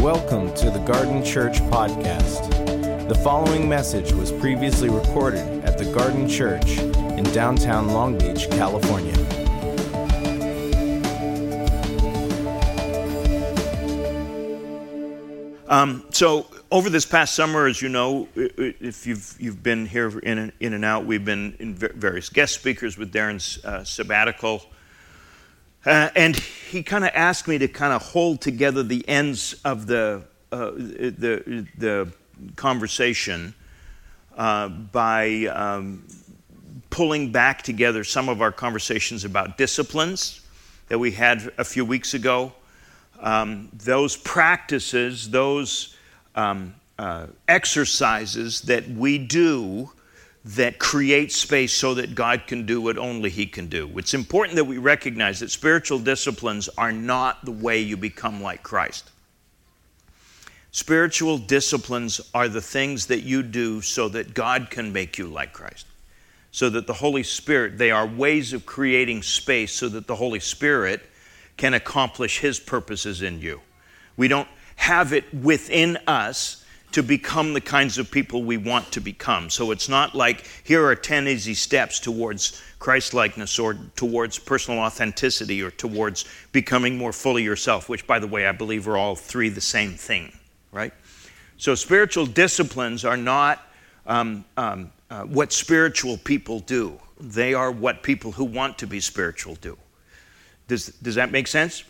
Welcome to the Garden Church Podcast. The following message was previously recorded at the Garden Church in downtown Long Beach, California. Um, so over this past summer, as you know, if you've you've been here in and, in and out, we've been in various guest speakers with Darren's uh, sabbatical, uh, and he kind of asked me to kind of hold together the ends of the uh, the the conversation uh, by um, pulling back together some of our conversations about disciplines that we had a few weeks ago. Um, those practices, those um, uh, exercises that we do that create space so that God can do what only He can do. It's important that we recognize that spiritual disciplines are not the way you become like Christ. Spiritual disciplines are the things that you do so that God can make you like Christ. So that the Holy Spirit, they are ways of creating space so that the Holy Spirit can accomplish His purposes in you. We don't have it within us to become the kinds of people we want to become. So it's not like here are 10 easy steps towards Christlikeness or towards personal authenticity or towards becoming more fully yourself, which, by the way, I believe are all three the same thing, right? So spiritual disciplines are not um, um, uh, what spiritual people do, they are what people who want to be spiritual do. Does, does that make sense?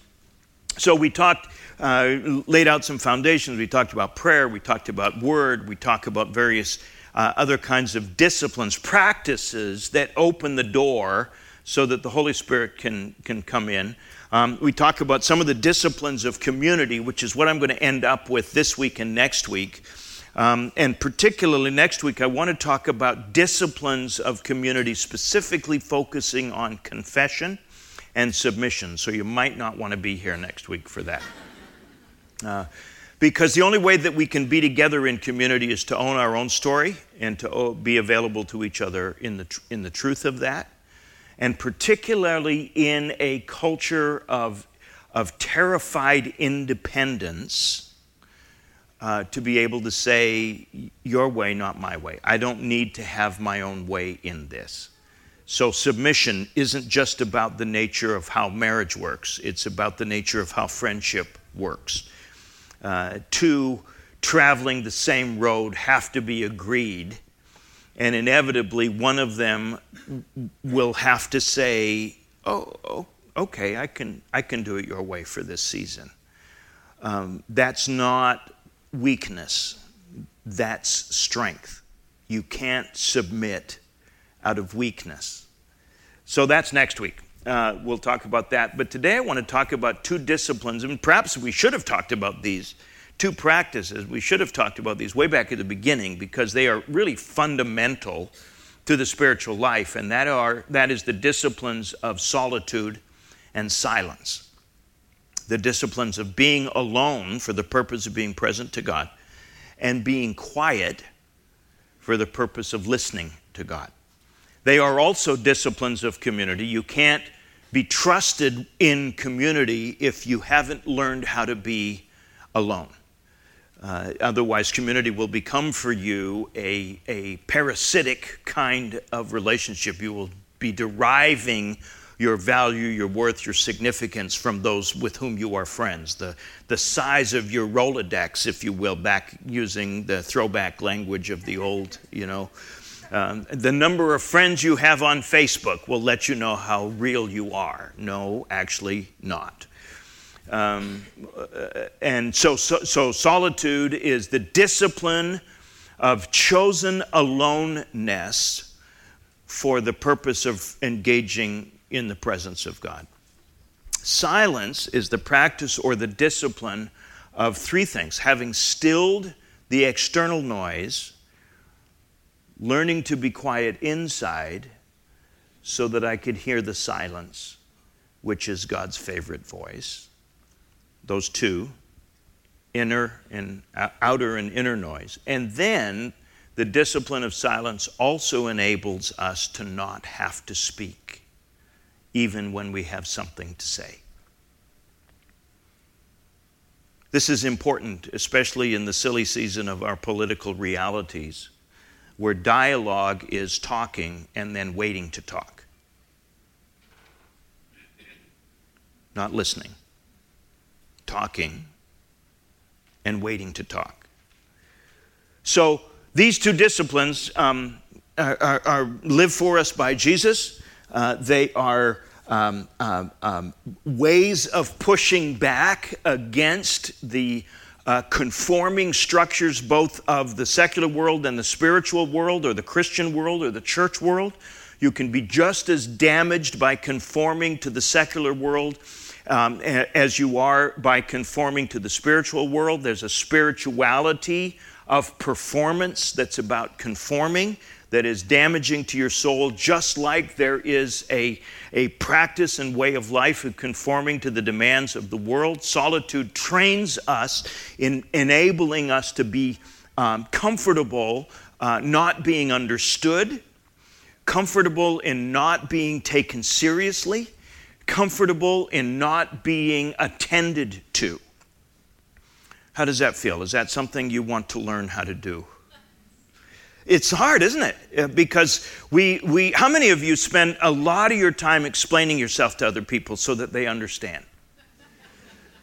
So we talked, uh, laid out some foundations. We talked about prayer. We talked about word. We talked about various uh, other kinds of disciplines, practices that open the door so that the Holy Spirit can, can come in. Um, we talk about some of the disciplines of community, which is what I'm going to end up with this week and next week. Um, and particularly next week, I want to talk about disciplines of community, specifically focusing on confession and submission. So you might not want to be here next week for that. Uh, because the only way that we can be together in community is to own our own story and to be available to each other in the, tr- in the truth of that. And particularly in a culture of, of terrified independence, uh, to be able to say, Your way, not my way. I don't need to have my own way in this. So, submission isn't just about the nature of how marriage works, it's about the nature of how friendship works. Uh, two, traveling the same road have to be agreed, and inevitably, one of them will have to say, Oh, oh okay, I can, I can do it your way for this season. Um, that's not weakness, that's strength. You can't submit out of weakness. So that's next week. Uh, we'll talk about that. But today I want to talk about two disciplines, and perhaps we should have talked about these two practices. We should have talked about these way back at the beginning because they are really fundamental to the spiritual life, and that, are, that is the disciplines of solitude and silence. The disciplines of being alone for the purpose of being present to God, and being quiet for the purpose of listening to God. They are also disciplines of community. You can't be trusted in community if you haven't learned how to be alone. Uh, otherwise, community will become for you a, a parasitic kind of relationship. You will be deriving your value, your worth, your significance from those with whom you are friends. The, the size of your Rolodex, if you will, back using the throwback language of the old, you know, um, the number of friends you have on Facebook will let you know how real you are. No, actually, not. Um, uh, and so, so, so, solitude is the discipline of chosen aloneness for the purpose of engaging in the presence of God. Silence is the practice or the discipline of three things having stilled the external noise learning to be quiet inside so that I could hear the silence, which is God's favorite voice. Those two, inner and outer and inner noise. And then the discipline of silence also enables us to not have to speak, even when we have something to say. This is important, especially in the silly season of our political realities, where dialogue is talking and then waiting to talk, not listening, talking and waiting to talk. So, these two disciplines um, are, are, are, live for us by Jesus. Uh, they are um, um, um, ways of pushing back against the uh, conforming structures both of the secular world and the spiritual world, or the Christian world, or the church world. You can be just as damaged by conforming to the secular world um, as you are by conforming to the spiritual world. There's a spirituality of performance that's about conforming that is damaging to your soul, just like there is a, a practice and way of life of conforming to the demands of the world. Solitude trains us in enabling us to be um, comfortable, uh, not being understood, comfortable in not being taken seriously, comfortable in not being attended to. How does that feel? Is that something you want to learn how to do? It's hard, isn't it? Uh, because we, we, how many of you spend a lot of your time explaining yourself to other people so that they understand?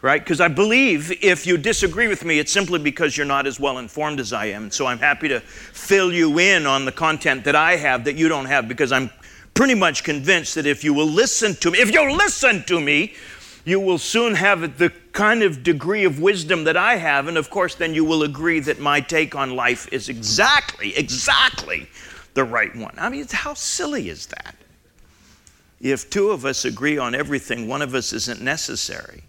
Right? Because I believe if you disagree with me, it's simply because you're not as well informed as I am. So I'm happy to fill you in on the content that I have that you don't have because I'm pretty much convinced that if you will listen to me, if you'll listen to me, you will soon have the kind of degree of wisdom that I have. And of course, then you will agree that my take on life is exactly, exactly the right one. I mean, how silly is that? If two of us agree on everything, one of us isn't necessary.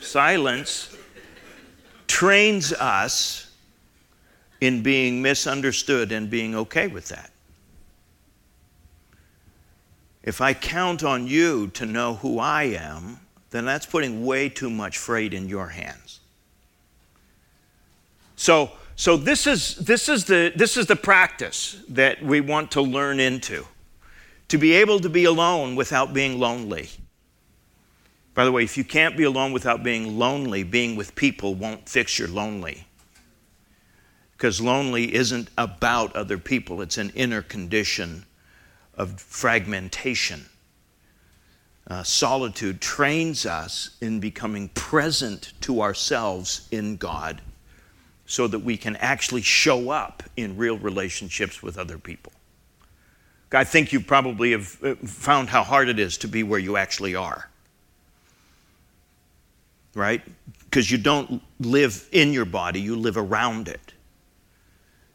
Silence trains us in being misunderstood and being okay with that. If I count on you to know who I am, then that's putting way too much freight in your hands. So, so this, is, this, is the, this is the practice that we want to learn into to be able to be alone without being lonely. By the way, if you can't be alone without being lonely, being with people won't fix your lonely. Because lonely isn't about other people, it's an inner condition of fragmentation. Uh, solitude trains us in becoming present to ourselves in God so that we can actually show up in real relationships with other people. I think you probably have uh, found how hard it is to be where you actually are. Right? Because you don't live in your body, you live around it.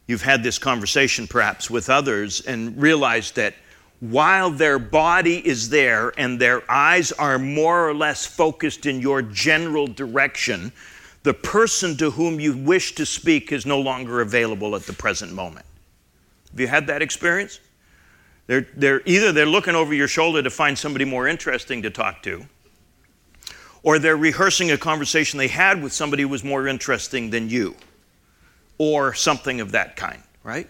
You've had this conversation perhaps with others and realized that while their body is there and their eyes are more or less focused in your general direction, the person to whom you wish to speak is no longer available at the present moment. Have you had that experience? They're, they're, either they're looking over your shoulder to find somebody more interesting to talk to, or they're rehearsing a conversation they had with somebody who was more interesting than you, or something of that kind, right?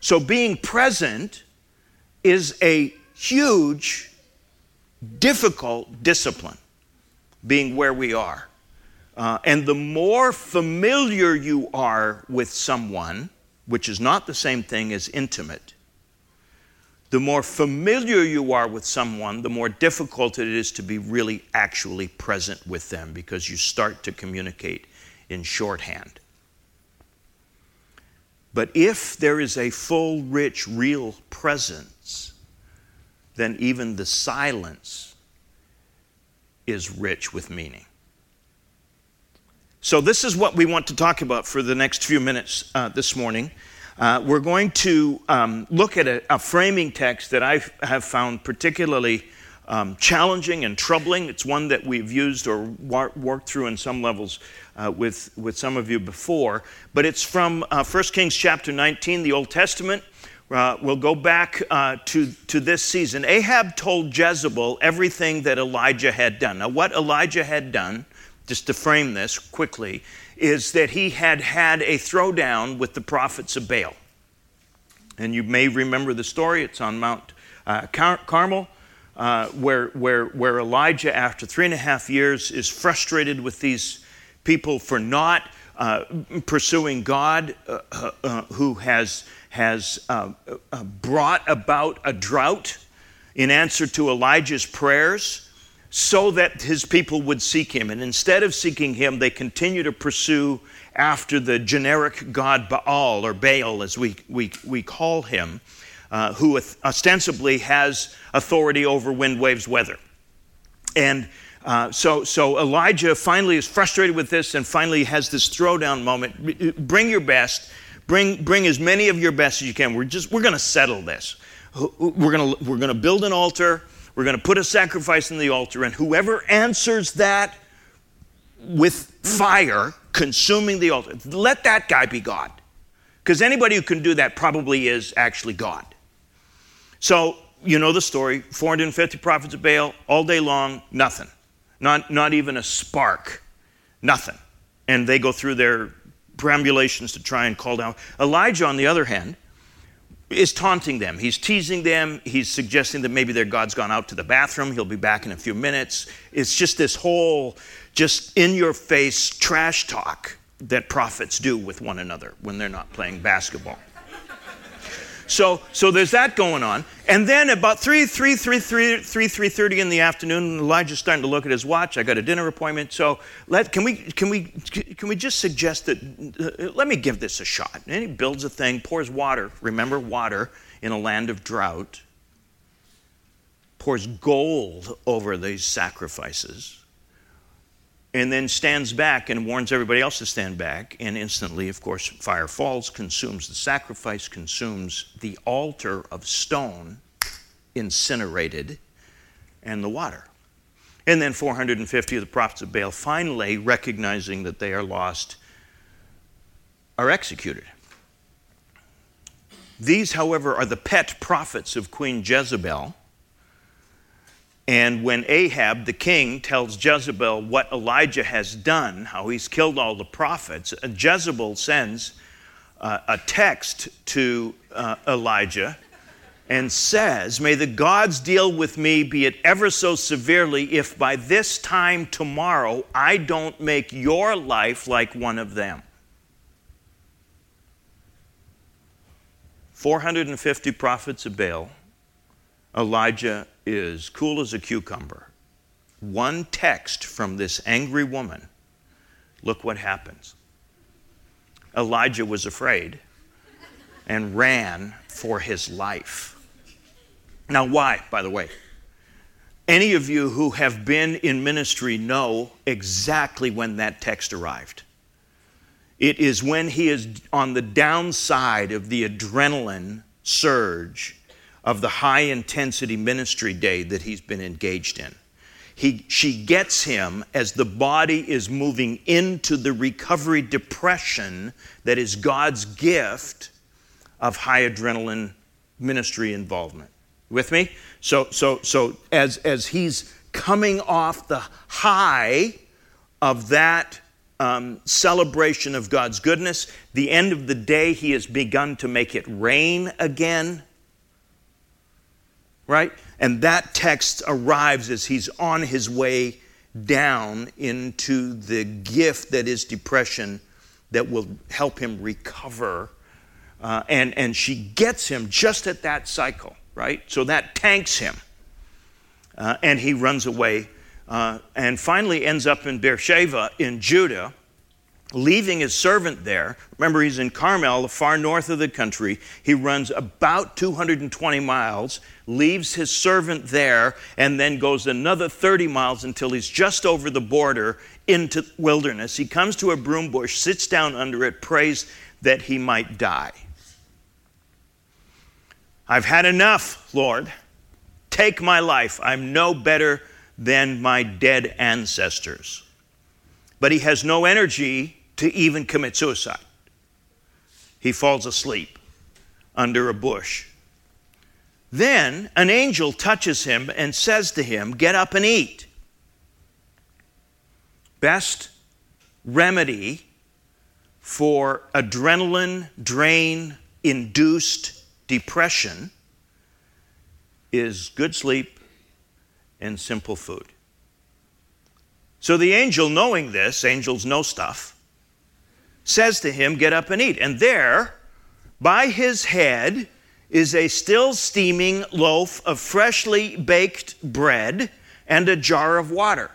So being present is a huge, difficult discipline, being where we are. Uh, and the more familiar you are with someone, which is not the same thing as intimate, the more familiar you are with someone, the more difficult it is to be really actually present with them because you start to communicate in shorthand. But if there is a full, rich, real presence, then even the silence is rich with meaning. So, this is what we want to talk about for the next few minutes uh, this morning. Uh, we're going to um, look at a, a, framing text that I have found particularly um, challenging and troubling. It's one that we've used or war- worked through in some levels uh, with, with some of you before. But it's from uh, 1 Kings chapter 19, the Old Testament. Uh, we'll go back uh, to, to this season. Ahab told Jezebel everything that Elijah had done. Now, what Elijah had done, just to frame this quickly, is that he had had a throwdown with the prophets of Baal. And you may remember the story, it's on Mount uh, Car- Carmel. uh, where, where, where Elijah, after three and a half years, is frustrated with these people for not uh, pursuing God, uh, uh, uh who has, has uh, brought about a drought in answer to Elijah's prayers so that his people would seek him. And instead of seeking him, they continue to pursue after the generic god Baal, or Baal as we, we, we call him, uh, who ostensibly has authority over wind, waves, weather. And uh, so, so Elijah finally is frustrated with this and finally has this throwdown moment. Bring your best. Bring, bring as many of your best as you can. We're just we're going to settle this. We're going to we're going to build an altar. We're going to put a sacrifice in the altar, and whoever answers that with fire, consuming the altar, let that guy be God. Because anybody who can do that probably is actually God. So, you know the story 450 prophets of Baal all day long, nothing. Not, not even a spark, nothing. And they go through their perambulations to try and call down. Elijah, on the other hand, is taunting them. He's teasing them. He's suggesting that maybe their God's gone out to the bathroom. He'll be back in a few minutes. It's just this whole, just in your face trash talk that prophets do with one another when they're not playing basketball. So, so there's that going on. And then about 3, 3, 3, 3, 3, 3.30 in the afternoon, Elijah's starting to look at his watch. I got a dinner appointment. So let, can, we, can, we, can we just suggest that, uh, let me give this a shot. And he builds a thing, pours water. Remember, water in a land of drought. Pours gold over these sacrifices and then stands back and warns everybody else to stand back. And instantly, of course, fire falls, consumes the sacrifice, consumes the altar of stone, incinerated, and the water. And then 450 of the prophets of Baal, finally recognizing that they are lost, are executed. These, however, are the pet prophets of Queen Jezebel and when Ahab, the king, tells Jezebel what Elijah has done, how he's killed all the prophets, Jezebel sends uh, a text to uh, Elijah and says, May the gods deal with me, be it ever so severely, if by this time tomorrow I don't make your life like one of them. 450 prophets of Baal, Elijah is cool as a cucumber. One text from this angry woman, look what happens. Elijah was afraid and ran for his life. Now, why, by the way? Any of you who have been in ministry know exactly when that text arrived. It is when he is on the downside of the adrenaline surge of the high intensity ministry day that he's been engaged in. He, she gets him as the body is moving into the recovery depression that is God's gift of high adrenaline ministry involvement. With me? So, so, so as, as he's coming off the high of that um, celebration of God's goodness, the end of the day, he has begun to make it rain again right? And that text arrives as he's on his way down into the gift that is depression that will help him recover. Uh, and, and she gets him just at that cycle, right? So that tanks him. Uh, and he runs away uh, and finally ends up in Beersheba in Judah leaving his servant there. Remember, he's in Carmel, the far north of the country. He runs about 220 miles, leaves his servant there, and then goes another 30 miles until he's just over the border into wilderness. He comes to a broom bush, sits down under it, prays that he might die. I've had enough, Lord. Take my life. I'm no better than my dead ancestors. But he has no energy to even commit suicide. He falls asleep under a bush. Then an angel touches him and says to him, Get up and eat. Best remedy for adrenaline drain induced depression is good sleep and simple food. So the angel, knowing this, angels know stuff, says to him, Get up and eat. And there, by his head, is a still steaming loaf of freshly baked bread and a jar of water.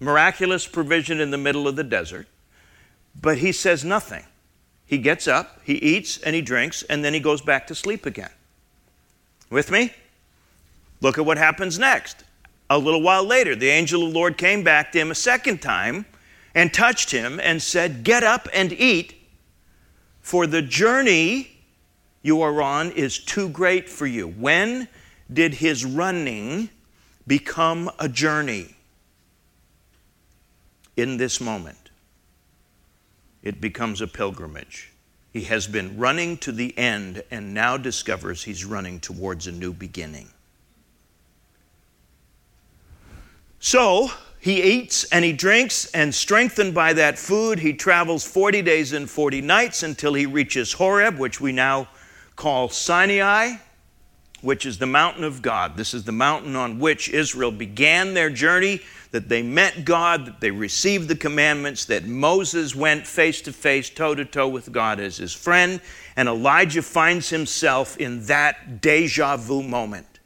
Miraculous provision in the middle of the desert. But he says nothing. He gets up, he eats, and he drinks, and then he goes back to sleep again. With me? Look at what happens next. A little while later, the angel of the Lord came back to him a second time and touched him and said, Get up and eat, for the journey you are on is too great for you. When did his running become a journey? In this moment, it becomes a pilgrimage. He has been running to the end and now discovers he's running towards a new beginning. So he eats and he drinks, and strengthened by that food, he travels 40 days and 40 nights until he reaches Horeb, which we now call Sinai, which is the mountain of God. This is the mountain on which Israel began their journey, that they met God, that they received the commandments, that Moses went face to face, toe to toe with God as his friend, and Elijah finds himself in that deja vu moment,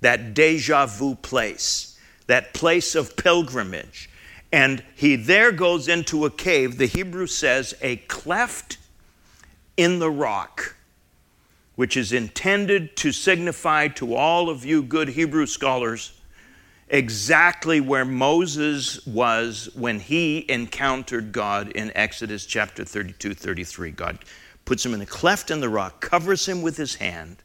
that deja vu place that place of pilgrimage. And he there goes into a cave, the Hebrew says, a cleft in the rock, which is intended to signify to all of you good Hebrew scholars exactly where Moses was when he encountered God in Exodus chapter 32 33. God puts him in a cleft in the rock, covers him with his hand,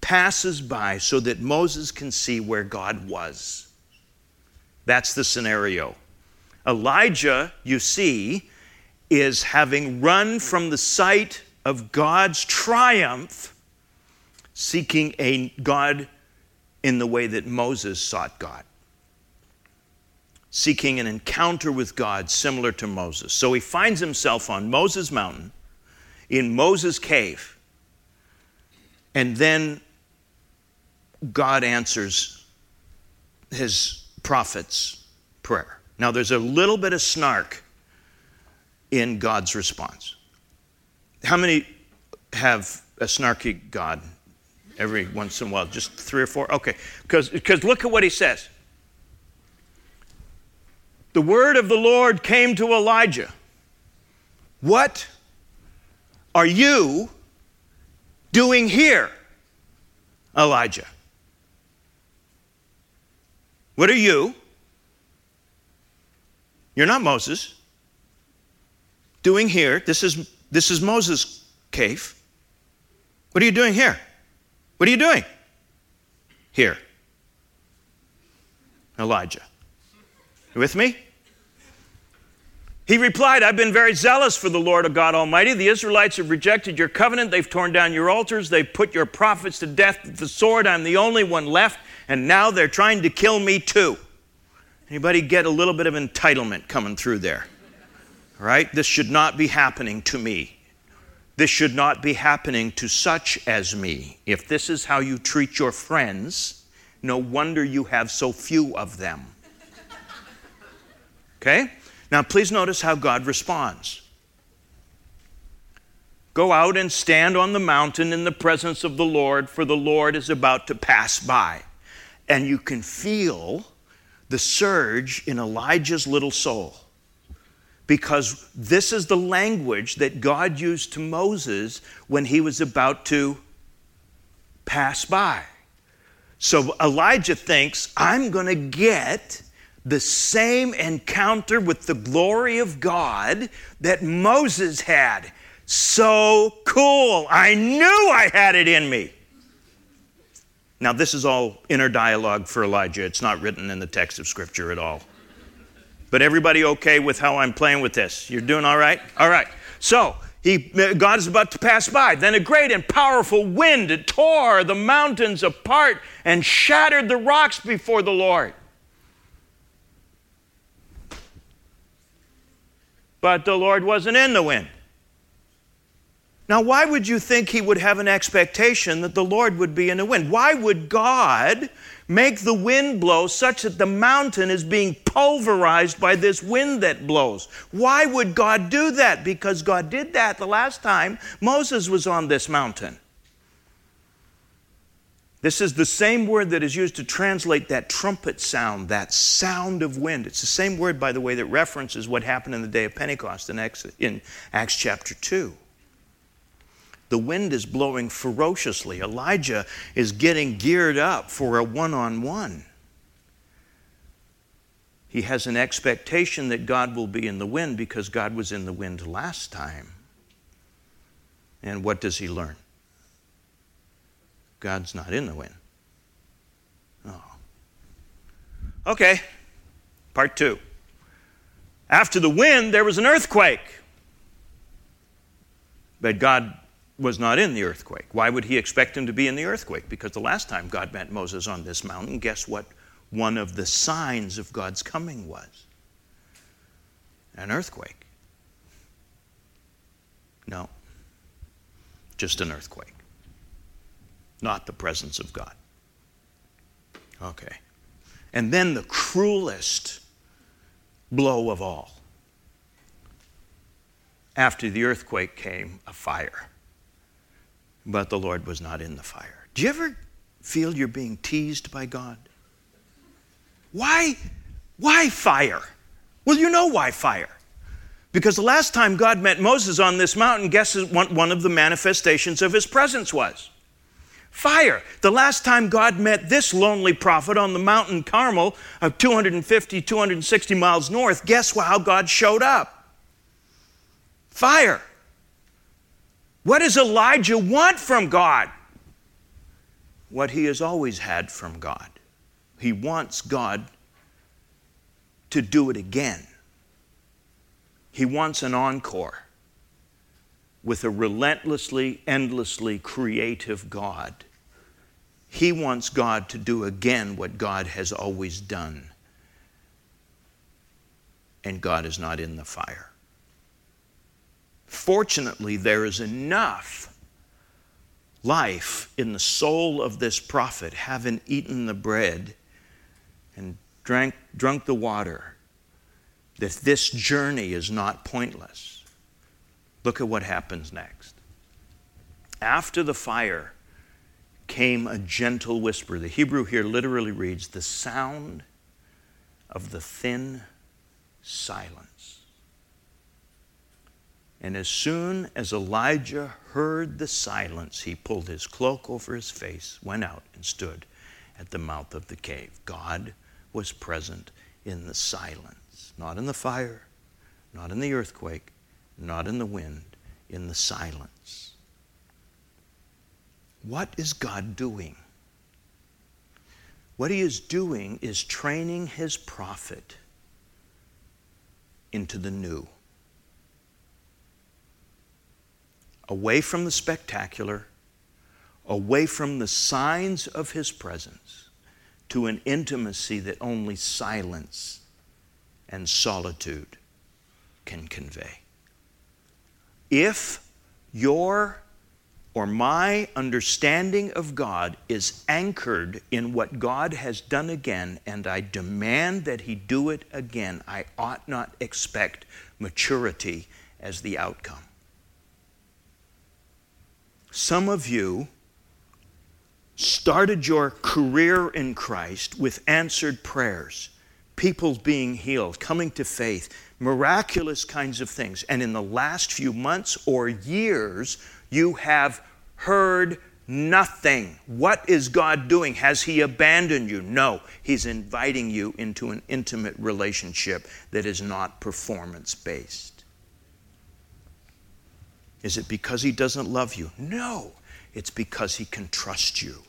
passes by so that Moses can see where God was. That's the scenario. Elijah, you see, is having run from the sight of God's triumph, seeking a God in the way that Moses sought God, seeking an encounter with God similar to Moses. So he finds himself on Moses' mountain, in Moses' cave, and then God answers his prophet's prayer. Now, there's a little bit of snark in God's response. How many have a snarky God every once in a while? Just three or four? Okay, because look at what he says. The word of the Lord came to Elijah. What are you doing here, Elijah? What are you? You're not Moses. Doing here, this is, this is Moses' cave. What are you doing here? What are you doing? Here. Elijah. You with me? He replied, I've been very zealous for the Lord of God Almighty. The Israelites have rejected your covenant. They've torn down your altars. They've put your prophets to death with the sword. I'm the only one left and now they're trying to kill me too. Anybody get a little bit of entitlement coming through there? Right? This should not be happening to me. This should not be happening to such as me. If this is how you treat your friends, no wonder you have so few of them. Okay? Now, please notice how God responds. Go out and stand on the mountain in the presence of the Lord, for the Lord is about to pass by and you can feel the surge in Elijah's little soul. Because this is the language that God used to Moses when he was about to pass by. So Elijah thinks, I'm going to get the same encounter with the glory of God that Moses had. So cool. I knew I had it in me. Now, this is all inner dialogue for Elijah. It's not written in the text of Scripture at all. But everybody okay with how I'm playing with this? You're doing all right? All right. So, he, God is about to pass by. Then a great and powerful wind tore the mountains apart and shattered the rocks before the Lord. But the Lord wasn't in the wind. Now, why would you think he would have an expectation that the Lord would be in the wind? Why would God make the wind blow such that the mountain is being pulverized by this wind that blows? Why would God do that? Because God did that the last time Moses was on this mountain. This is the same word that is used to translate that trumpet sound, that sound of wind. It's the same word, by the way, that references what happened in the day of Pentecost in Acts, in Acts chapter 2. The wind is blowing ferociously. Elijah is getting geared up for a one on one. He has an expectation that God will be in the wind because God was in the wind last time. And what does he learn? God's not in the wind. Oh. Okay, part two. After the wind, there was an earthquake. But God was not in the earthquake. Why would he expect him to be in the earthquake? Because the last time God met Moses on this mountain, guess what one of the signs of God's coming was? An earthquake. No, just an earthquake, not the presence of God. Okay. And then the cruelest blow of all. After the earthquake came a fire but the Lord was not in the fire. Do you ever feel you're being teased by God? Why, why fire? Well, you know why fire. Because the last time God met Moses on this mountain, guess what one of the manifestations of his presence was? Fire. The last time God met this lonely prophet on the mountain Carmel of 250, 260 miles north, guess how God showed up? Fire. What does Elijah want from God? What he has always had from God. He wants God to do it again. He wants an encore with a relentlessly, endlessly creative God. He wants God to do again what God has always done. And God is not in the fire. Fortunately, there is enough life in the soul of this prophet, having eaten the bread and drank, drunk the water, that this journey is not pointless. Look at what happens next. After the fire came a gentle whisper. The Hebrew here literally reads, the sound of the thin silence. And as soon as Elijah heard the silence, he pulled his cloak over his face, went out, and stood at the mouth of the cave. God was present in the silence, not in the fire, not in the earthquake, not in the wind, in the silence. What is God doing? What he is doing is training his prophet into the new. away from the spectacular, away from the signs of his presence, to an intimacy that only silence and solitude can convey. If your or my understanding of God is anchored in what God has done again, and I demand that He do it again, I ought not expect maturity as the outcome. Some of you started your career in Christ with answered prayers, people being healed, coming to faith, miraculous kinds of things. And in the last few months or years, you have heard nothing. What is God doing? Has He abandoned you? No, He's inviting you into an intimate relationship that is not performance based. Is it because he doesn't love you? No, it's because he can trust you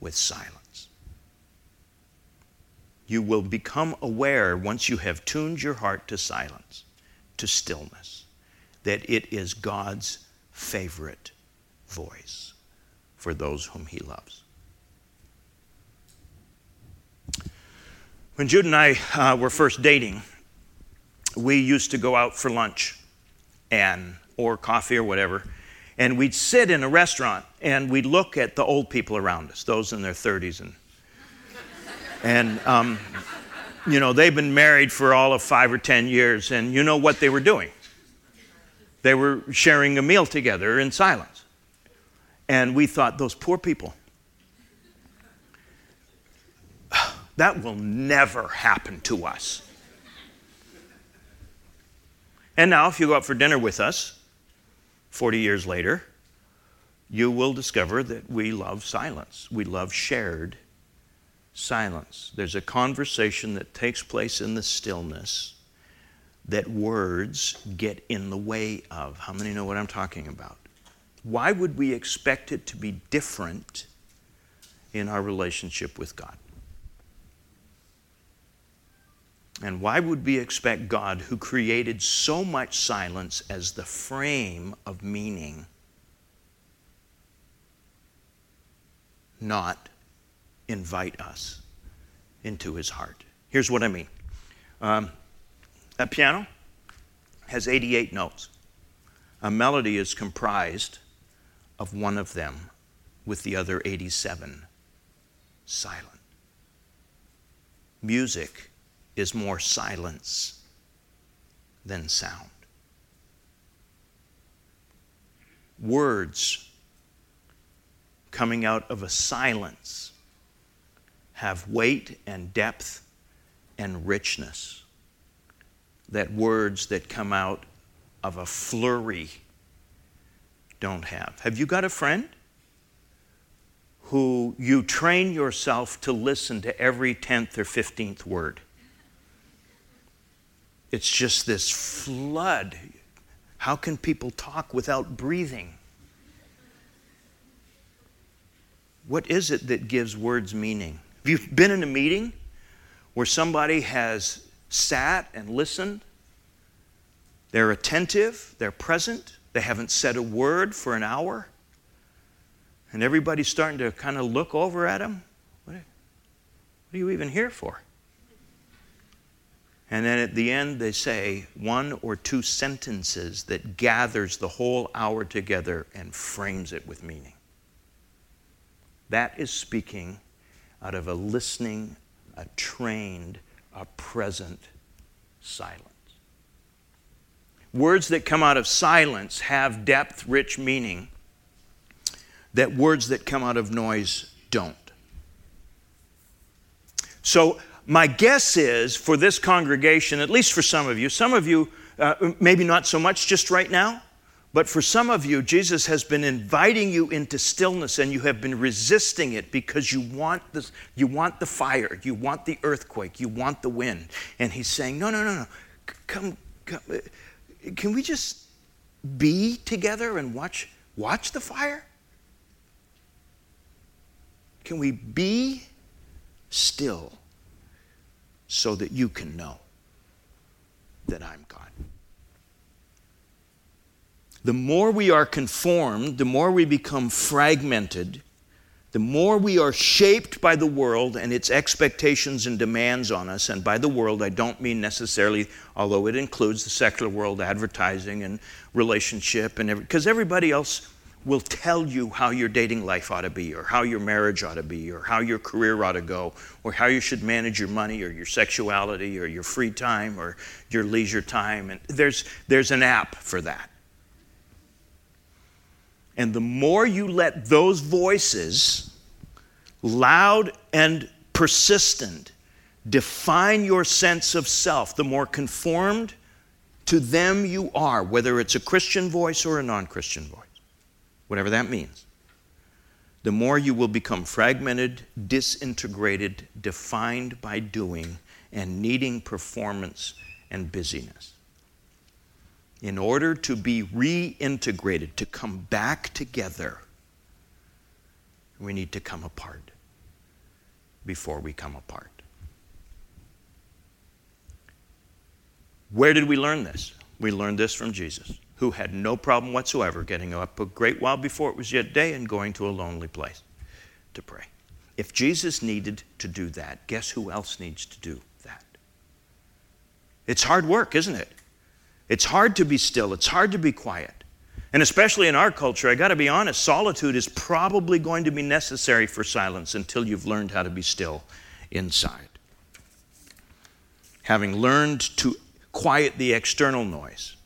with silence. You will become aware once you have tuned your heart to silence, to stillness, that it is God's favorite voice for those whom he loves. When Jude and I uh, were first dating, we used to go out for lunch and or coffee or whatever. And we'd sit in a restaurant and we'd look at the old people around us, those in their 30s. And, and um, you know, they've been married for all of five or 10 years, and you know what they were doing? They were sharing a meal together in silence. And we thought, those poor people, that will never happen to us. And now, if you go out for dinner with us 40 years later, you will discover that we love silence. We love shared silence. There's a conversation that takes place in the stillness that words get in the way of. How many know what I'm talking about? Why would we expect it to be different in our relationship with God? And why would we expect God, who created so much silence as the frame of meaning, not invite us into his heart? Here's what I mean um, a piano has 88 notes, a melody is comprised of one of them, with the other 87 silent. Music is more silence than sound. Words coming out of a silence have weight and depth and richness that words that come out of a flurry don't have. Have you got a friend who you train yourself to listen to every 10th or 15th word? It's just this flood. How can people talk without breathing? What is it that gives words meaning? Have you been in a meeting where somebody has sat and listened? They're attentive, they're present, they haven't said a word for an hour, and everybody's starting to kind of look over at them. What are, what are you even here for? And then at the end, they say one or two sentences that gathers the whole hour together and frames it with meaning. That is speaking out of a listening, a trained, a present silence. Words that come out of silence have depth, rich meaning that words that come out of noise don't. So, my guess is for this congregation, at least for some of you, some of you, uh, maybe not so much just right now, but for some of you, Jesus has been inviting you into stillness and you have been resisting it because you want, this, you want the fire, you want the earthquake, you want the wind. And he's saying, No, no, no, no. Come, come. Uh, can we just be together and watch, watch the fire? Can we be still so that you can know that I'm God. The more we are conformed, the more we become fragmented, the more we are shaped by the world and its expectations and demands on us. And by the world, I don't mean necessarily, although it includes the secular world, advertising and relationship, and because every, everybody else will tell you how your dating life ought to be, or how your marriage ought to be, or how your career ought to go, or how you should manage your money, or your sexuality, or your free time, or your leisure time. And there's, there's an app for that. And the more you let those voices, loud and persistent, define your sense of self, the more conformed to them you are, whether it's a Christian voice or a non Christian voice whatever that means, the more you will become fragmented, disintegrated, defined by doing, and needing performance and busyness. In order to be reintegrated, to come back together, we need to come apart before we come apart. Where did we learn this? We learned this from Jesus who had no problem whatsoever getting up a great while before it was yet day and going to a lonely place to pray. If Jesus needed to do that, guess who else needs to do that? It's hard work, isn't it? It's hard to be still, it's hard to be quiet. And especially in our culture, I got to be honest, solitude is probably going to be necessary for silence until you've learned how to be still inside. Having learned to quiet the external noise.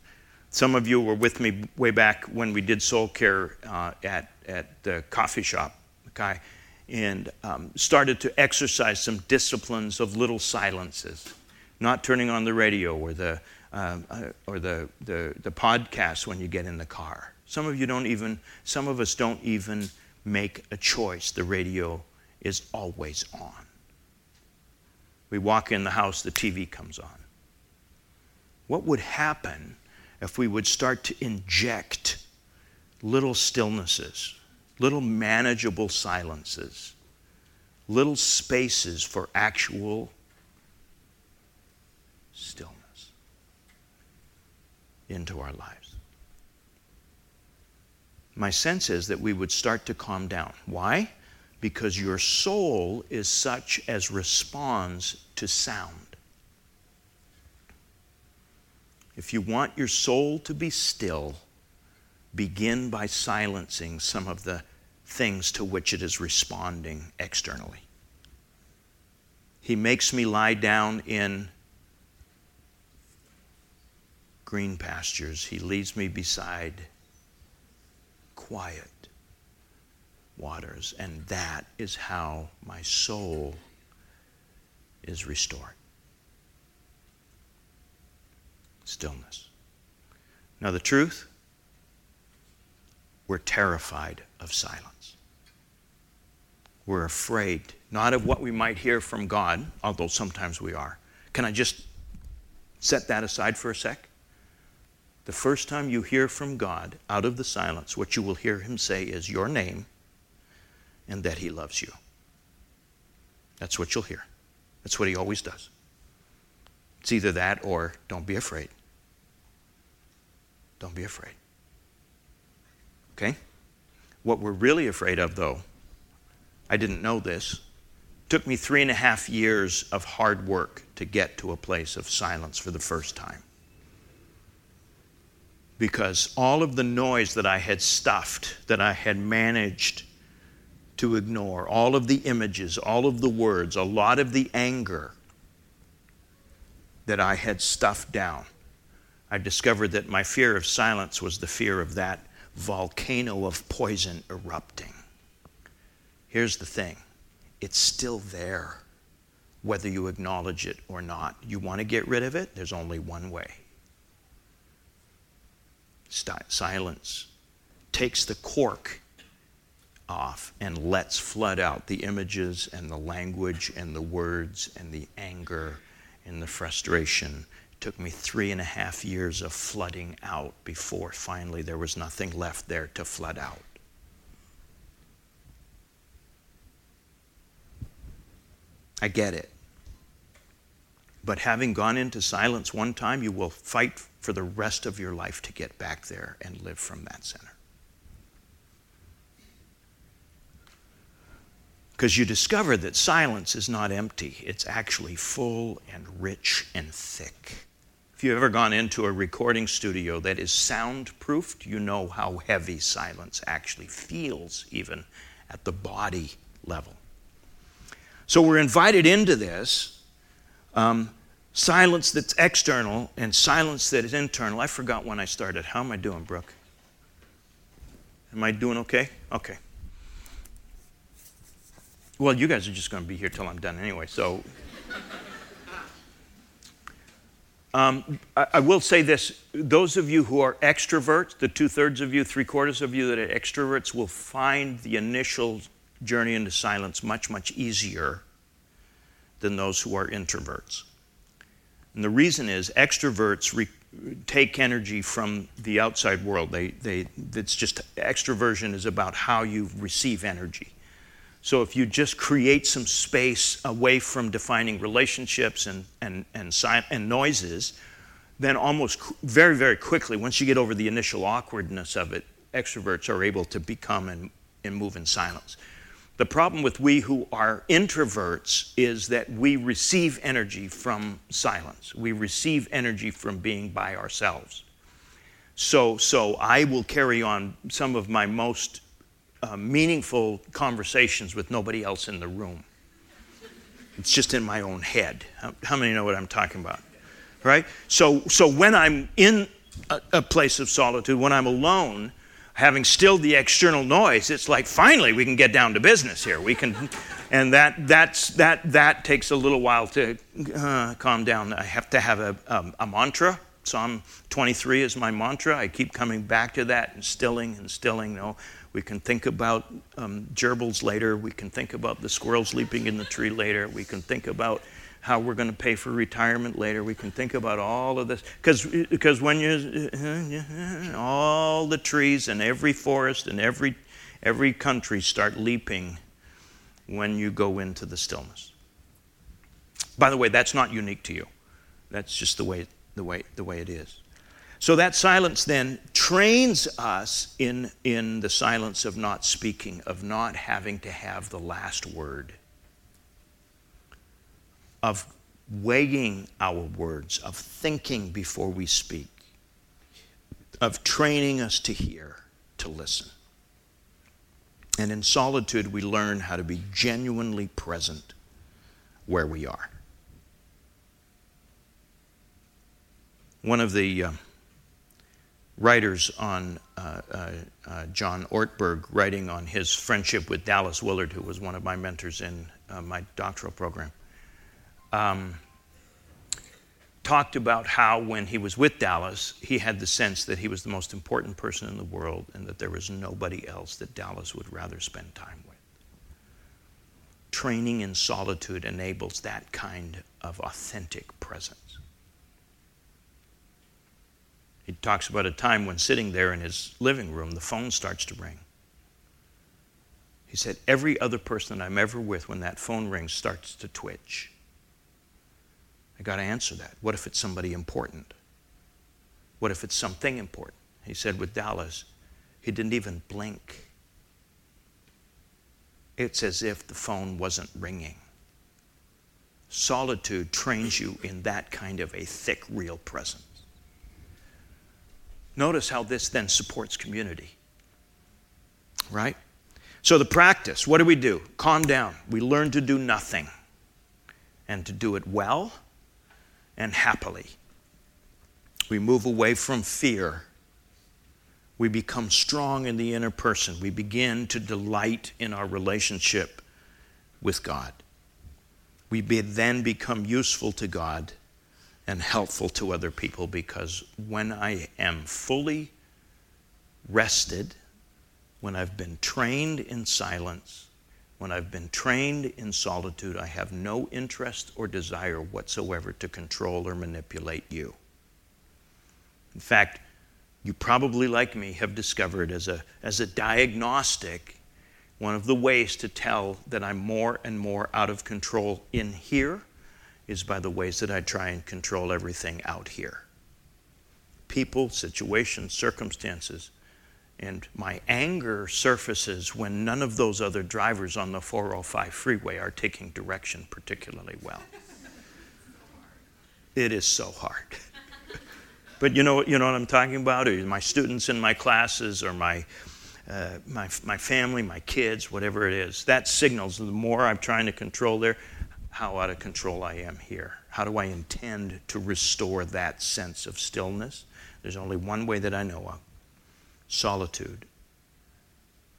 Some of you were with me way back when we did soul care uh, at, at the coffee shop, okay, and um, started to exercise some disciplines of little silences, not turning on the radio or the um, uh, or the, the, the podcast when you get in the car. Some of you don't even, some of us don't even make a choice. The radio is always on. We walk in the house, the TV comes on. What would happen if we would start to inject little stillnesses, little manageable silences, little spaces for actual stillness? Into our lives. My sense is that we would start to calm down. Why? Because your soul is such as responds to sound. If you want your soul to be still, begin by silencing some of the things to which it is responding externally. He makes me lie down in green pastures. He leads me beside quiet waters. And that is how my soul is restored. Stillness. Now, the truth, we're terrified of silence. We're afraid, not of what we might hear from God, although sometimes we are. Can I just set that aside for a sec? The first time you hear from God out of the silence, what you will hear Him say is your name and that He loves you. That's what you'll hear. That's what He always does. It's either that or don't be afraid. Don't be afraid. Okay? What we're really afraid of, though, I didn't know this. took me three and a half years of hard work to get to a place of silence for the first time because all of the noise that I had stuffed, that I had managed to ignore, all of the images, all of the words, a lot of the anger that I had stuffed down, I discovered that my fear of silence was the fear of that volcano of poison erupting. Here's the thing it's still there, whether you acknowledge it or not. You want to get rid of it? There's only one way silence takes the cork off and lets flood out the images and the language and the words and the anger and the frustration. It took me three and a half years of flooding out before finally there was nothing left there to flood out. I get it. But having gone into silence one time, you will fight for the rest of your life to get back there and live from that center. Because you discover that silence is not empty, it's actually full and rich and thick. If you've ever gone into a recording studio that is soundproofed, you know how heavy silence actually feels, even at the body level. So we're invited into this um, silence that's external and silence that is internal. I forgot when I started. How am I doing, Brooke? Am I doing okay? Okay. Well, you guys are just going to be here till I'm done anyway, so. Um, I, I, will say this those of you who are extroverts, the two thirds of you, three quarters of you that are extroverts, will find the initial journey into silence much, much easier than those who are introverts. And the reason is extroverts re- take energy from the outside world. They, they, it's just extroversion is about how you receive energy. So if you just create some space away from defining relationships and, and, and, si- and noises, then almost very, very quickly, once you get over the initial awkwardness of it, extroverts are able to become and, and move in silence. The problem with we who are introverts is that we receive energy from silence. We receive energy from being by ourselves. So, so I will carry on some of my most uh, meaningful conversations with nobody else in the room. It's just in my own head. How, how many know what I'm talking about? Right? So, so when I'm in a, a place of solitude, when I'm alone, having stilled the external noise, it's like finally we can get down to business here. We can, and that that's that that takes a little while to uh, calm down. I have to have a, um, a mantra. Psalm 23 is my mantra. I keep coming back to that and stilling and stilling. You know, we can think about um, gerbils later. We can think about the squirrels leaping in the tree later. We can think about how we're going to pay for retirement later. We can think about all of this because when you all the trees in every forest and every every country start leaping when you go into the stillness. By the way, that's not unique to you. That's just the way the way the way it is. So that silence then trains us in, in the silence of not speaking, of not having to have the last word, of weighing our words, of thinking before we speak, of training us to hear, to listen. And in solitude, we learn how to be genuinely present where we are. One of the uh, writers on uh, uh, uh, John Ortberg writing on his friendship with Dallas Willard, who was one of my mentors in uh, my doctoral program, um, talked about how when he was with Dallas, he had the sense that he was the most important person in the world and that there was nobody else that Dallas would rather spend time with. Training in solitude enables that kind of authentic presence. He talks about a time when sitting there in his living room, the phone starts to ring. He said, Every other person I'm ever with, when that phone rings, starts to twitch. I got to answer that. What if it's somebody important? What if it's something important? He said with Dallas, he didn't even blink. It's as if the phone wasn't ringing. Solitude trains you in that kind of a thick, real presence. Notice how this then supports community. Right? So, the practice what do we do? Calm down. We learn to do nothing and to do it well and happily. We move away from fear. We become strong in the inner person. We begin to delight in our relationship with God. We be, then become useful to God and helpful to other people because when I am fully rested, when I've been trained in silence, when I've been trained in solitude, I have no interest or desire whatsoever to control or manipulate you. In fact, you probably, like me, have discovered as a, as a diagnostic one of the ways to tell that I'm more and more out of control in here is by the ways that I try and control everything out here people, situations, circumstances. And my anger surfaces when none of those other drivers on the 405 freeway are taking direction particularly well. It is so hard. but you know, you know what I'm talking about? Or my students in my classes or my, uh, my, my family, my kids, whatever it is. That signals the more I'm trying to control there, how out of control I am here. How do I intend to restore that sense of stillness? There's only one way that I know of solitude.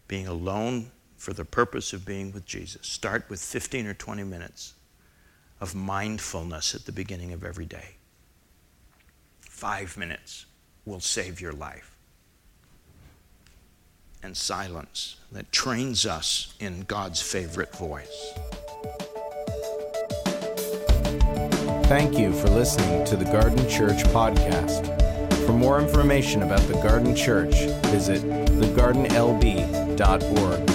Being alone for the purpose of being with Jesus. Start with 15 or 20 minutes of mindfulness at the beginning of every day. Five minutes will save your life. And silence that trains us in God's favorite voice. Thank you for listening to the Garden Church podcast. For more information about the Garden Church, visit thegardenlb.org.